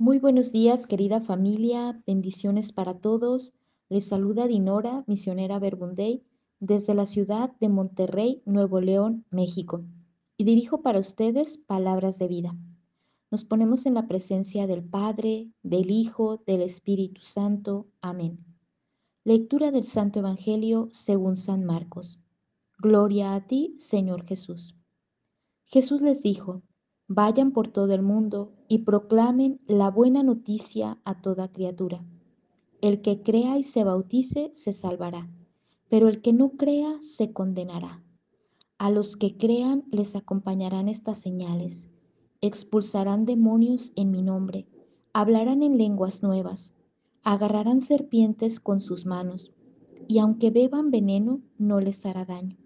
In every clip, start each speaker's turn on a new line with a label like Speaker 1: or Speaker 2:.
Speaker 1: Muy buenos días, querida familia. Bendiciones para todos. Les saluda Dinora, misionera Verbunday, desde la ciudad de Monterrey, Nuevo León, México. Y dirijo para ustedes palabras de vida. Nos ponemos en la presencia del Padre, del Hijo, del Espíritu Santo. Amén. Lectura del Santo Evangelio según San Marcos. Gloria a ti, Señor Jesús. Jesús les dijo, Vayan por todo el mundo y proclamen la buena noticia a toda criatura. El que crea y se bautice se salvará, pero el que no crea se condenará. A los que crean les acompañarán estas señales. Expulsarán demonios en mi nombre, hablarán en lenguas nuevas, agarrarán serpientes con sus manos, y aunque beban veneno no les hará daño.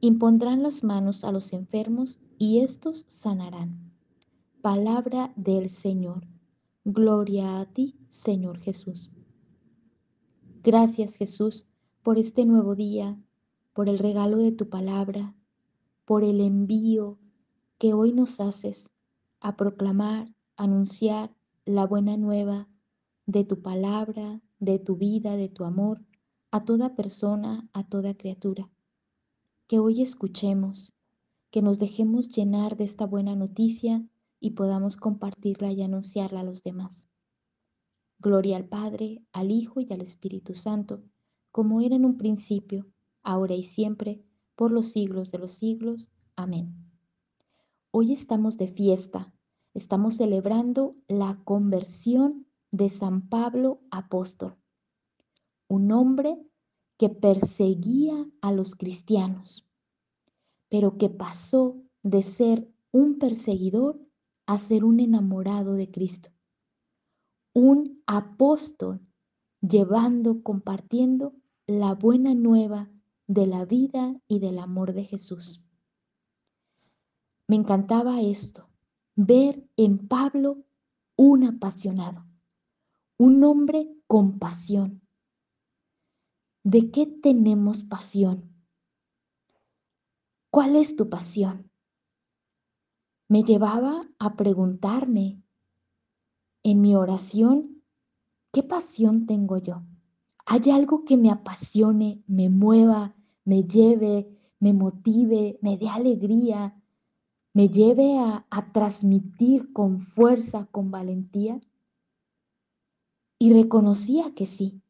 Speaker 1: Impondrán las manos a los enfermos y éstos sanarán. Palabra del Señor. Gloria a ti, Señor Jesús. Gracias, Jesús, por este nuevo día, por el regalo de tu palabra, por el envío que hoy nos haces a proclamar, anunciar la buena nueva de tu palabra, de tu vida, de tu amor, a toda persona, a toda criatura. Que hoy escuchemos que nos dejemos llenar de esta buena noticia y podamos compartirla y anunciarla a los demás. Gloria al Padre, al Hijo y al Espíritu Santo, como era en un principio, ahora y siempre, por los siglos de los siglos. Amén. Hoy estamos de fiesta, estamos celebrando la conversión de San Pablo apóstol, un hombre que perseguía a los cristianos pero que pasó de ser un perseguidor a ser un enamorado de Cristo, un apóstol llevando, compartiendo la buena nueva de la vida y del amor de Jesús. Me encantaba esto, ver en Pablo un apasionado, un hombre con pasión. ¿De qué tenemos pasión? ¿Cuál es tu pasión? Me llevaba a preguntarme en mi oración, ¿qué pasión tengo yo? ¿Hay algo que me apasione, me mueva, me lleve, me motive, me dé alegría, me lleve a, a transmitir con fuerza, con valentía? Y reconocía que sí,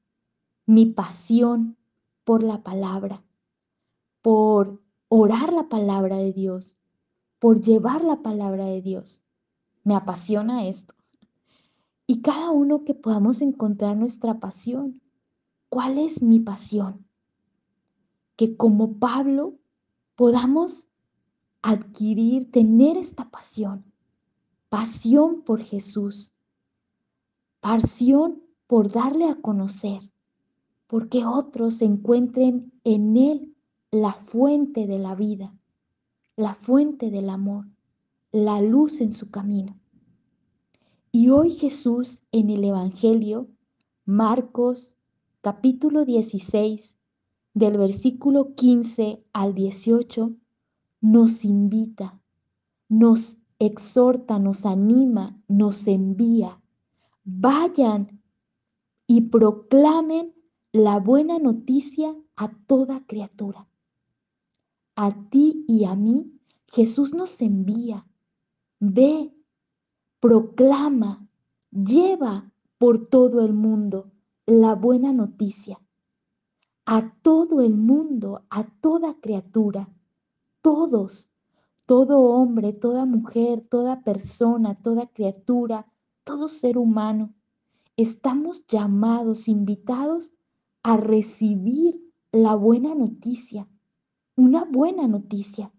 Speaker 1: mi pasión por la palabra, por orar la palabra de Dios, por llevar la palabra de Dios. Me apasiona esto. Y cada uno que podamos encontrar nuestra pasión. ¿Cuál es mi pasión? Que como Pablo podamos adquirir, tener esta pasión. Pasión por Jesús. Pasión por darle a conocer. Porque otros encuentren en Él la fuente de la vida, la fuente del amor, la luz en su camino. Y hoy Jesús en el Evangelio, Marcos capítulo 16, del versículo 15 al 18, nos invita, nos exhorta, nos anima, nos envía. Vayan y proclamen la buena noticia a toda criatura a ti y a mí, Jesús nos envía. Ve, proclama, lleva por todo el mundo la buena noticia. A todo el mundo, a toda criatura, todos, todo hombre, toda mujer, toda persona, toda criatura, todo ser humano, estamos llamados, invitados a recibir la buena noticia una buena noticia.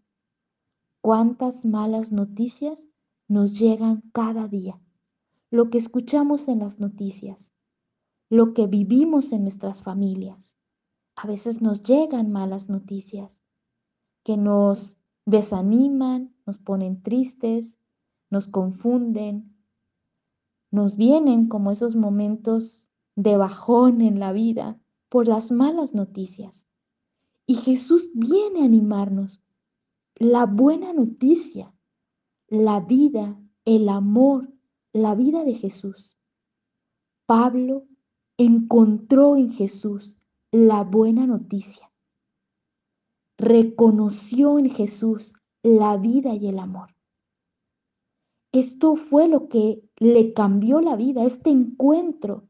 Speaker 1: ¿Cuántas malas noticias nos llegan cada día? Lo que escuchamos en las noticias, lo que vivimos en nuestras familias. A veces nos llegan malas noticias que nos desaniman, nos ponen tristes, nos confunden, nos vienen como esos momentos de bajón en la vida por las malas noticias. Y Jesús viene a animarnos. La buena noticia, la vida, el amor, la vida de Jesús. Pablo encontró en Jesús la buena noticia. Reconoció en Jesús la vida y el amor. Esto fue lo que le cambió la vida, este encuentro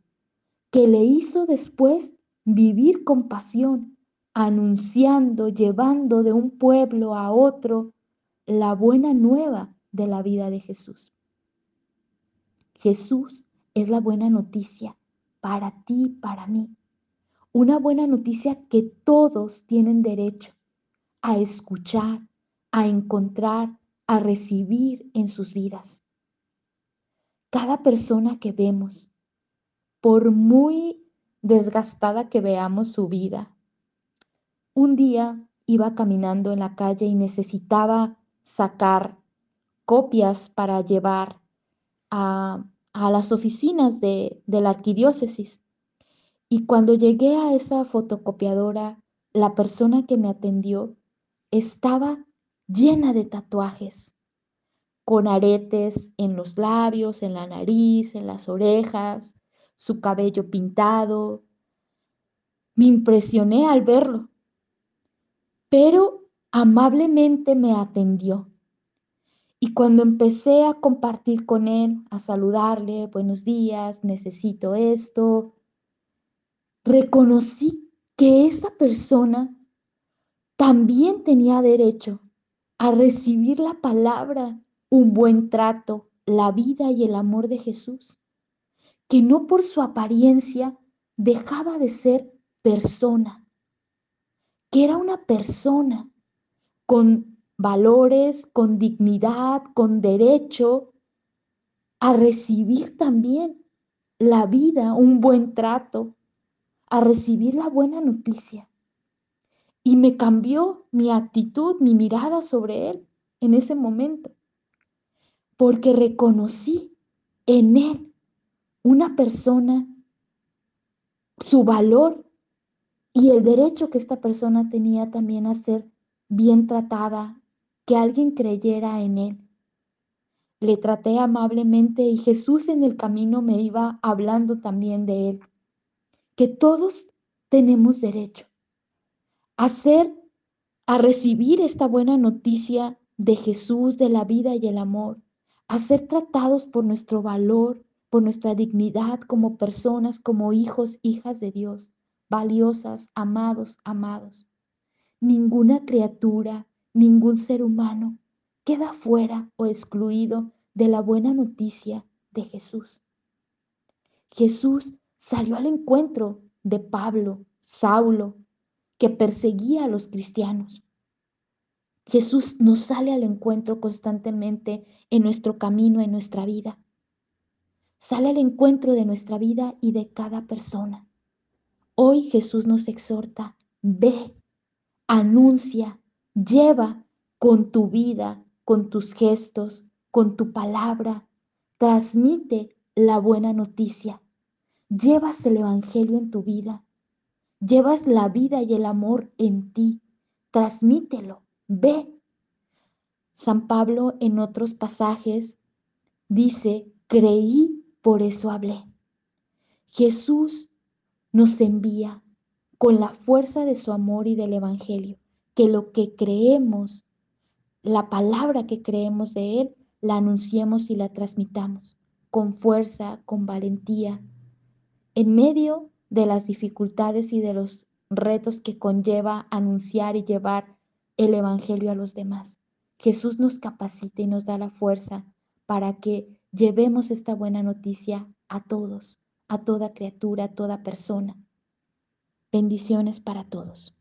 Speaker 1: que le hizo después vivir con pasión, anunciando, llevando de un pueblo a otro la buena nueva de la vida de Jesús. Jesús es la buena noticia para ti, para mí. Una buena noticia que todos tienen derecho a escuchar, a encontrar, a recibir en sus vidas. Cada persona que vemos, por muy desgastada que veamos su vida, un día iba caminando en la calle y necesitaba sacar copias para llevar a, las oficinas de, de la arquidiócesis. Y cuando llegué a esa fotocopiadora, la persona que me atendió estaba llena de tatuajes, con aretes en los labios, en la nariz, en las orejas, su cabello pintado. Me impresioné al verlo, pero amablemente me atendió. Y cuando empecé a compartir con él, a saludarle, buenos días, necesito esto, reconocí que esa persona también tenía derecho a recibir la palabra, un buen trato, la vida y el amor de Jesús, que no por su apariencia dejaba de ser persona, que era una persona con valores, con dignidad, con derecho a recibir también la vida, un buen trato, a recibir la buena noticia. Y me cambió mi actitud, mi mirada sobre él en ese momento, porque reconocí en él una persona, su valor y el derecho que esta persona tenía también a ser bien tratada, que alguien creyera en él. Le traté amablemente y Jesús en el camino me iba hablando también de él, que todos tenemos derecho a ser, a recibir esta buena noticia de Jesús, de la vida y el amor, a ser tratados por nuestro valor, por nuestra dignidad como personas, como hijos, hijas de Dios, valiosas, amados, amados. Ninguna criatura, Ningún ser humano queda fuera o excluido de la buena noticia de Jesús. Jesús salió al encuentro de Pablo, Saulo, que perseguía a los cristianos. Jesús nos sale al encuentro constantemente en nuestro camino, en nuestra vida. Sale al encuentro de nuestra vida y de cada persona. Hoy Jesús nos exhorta, ve, anuncia, Lleva con tu vida, con tus gestos, con tu palabra, transmite la buena noticia. Llevas el Evangelio en tu vida. Llevas la vida y el amor en ti. Transmítelo. Ve. San Pablo en otros pasajes dice, creí, por eso hablé. Jesús nos envía con la fuerza de su amor y del Evangelio que lo que creemos, la palabra que creemos de Él, la anunciemos y la transmitamos con fuerza, con valentía, en medio de las dificultades y de los retos que conlleva anunciar y llevar el Evangelio a los demás. Jesús nos capacita y nos da la fuerza para que llevemos esta buena noticia a todos, a toda criatura, a toda persona. Bendiciones para todos.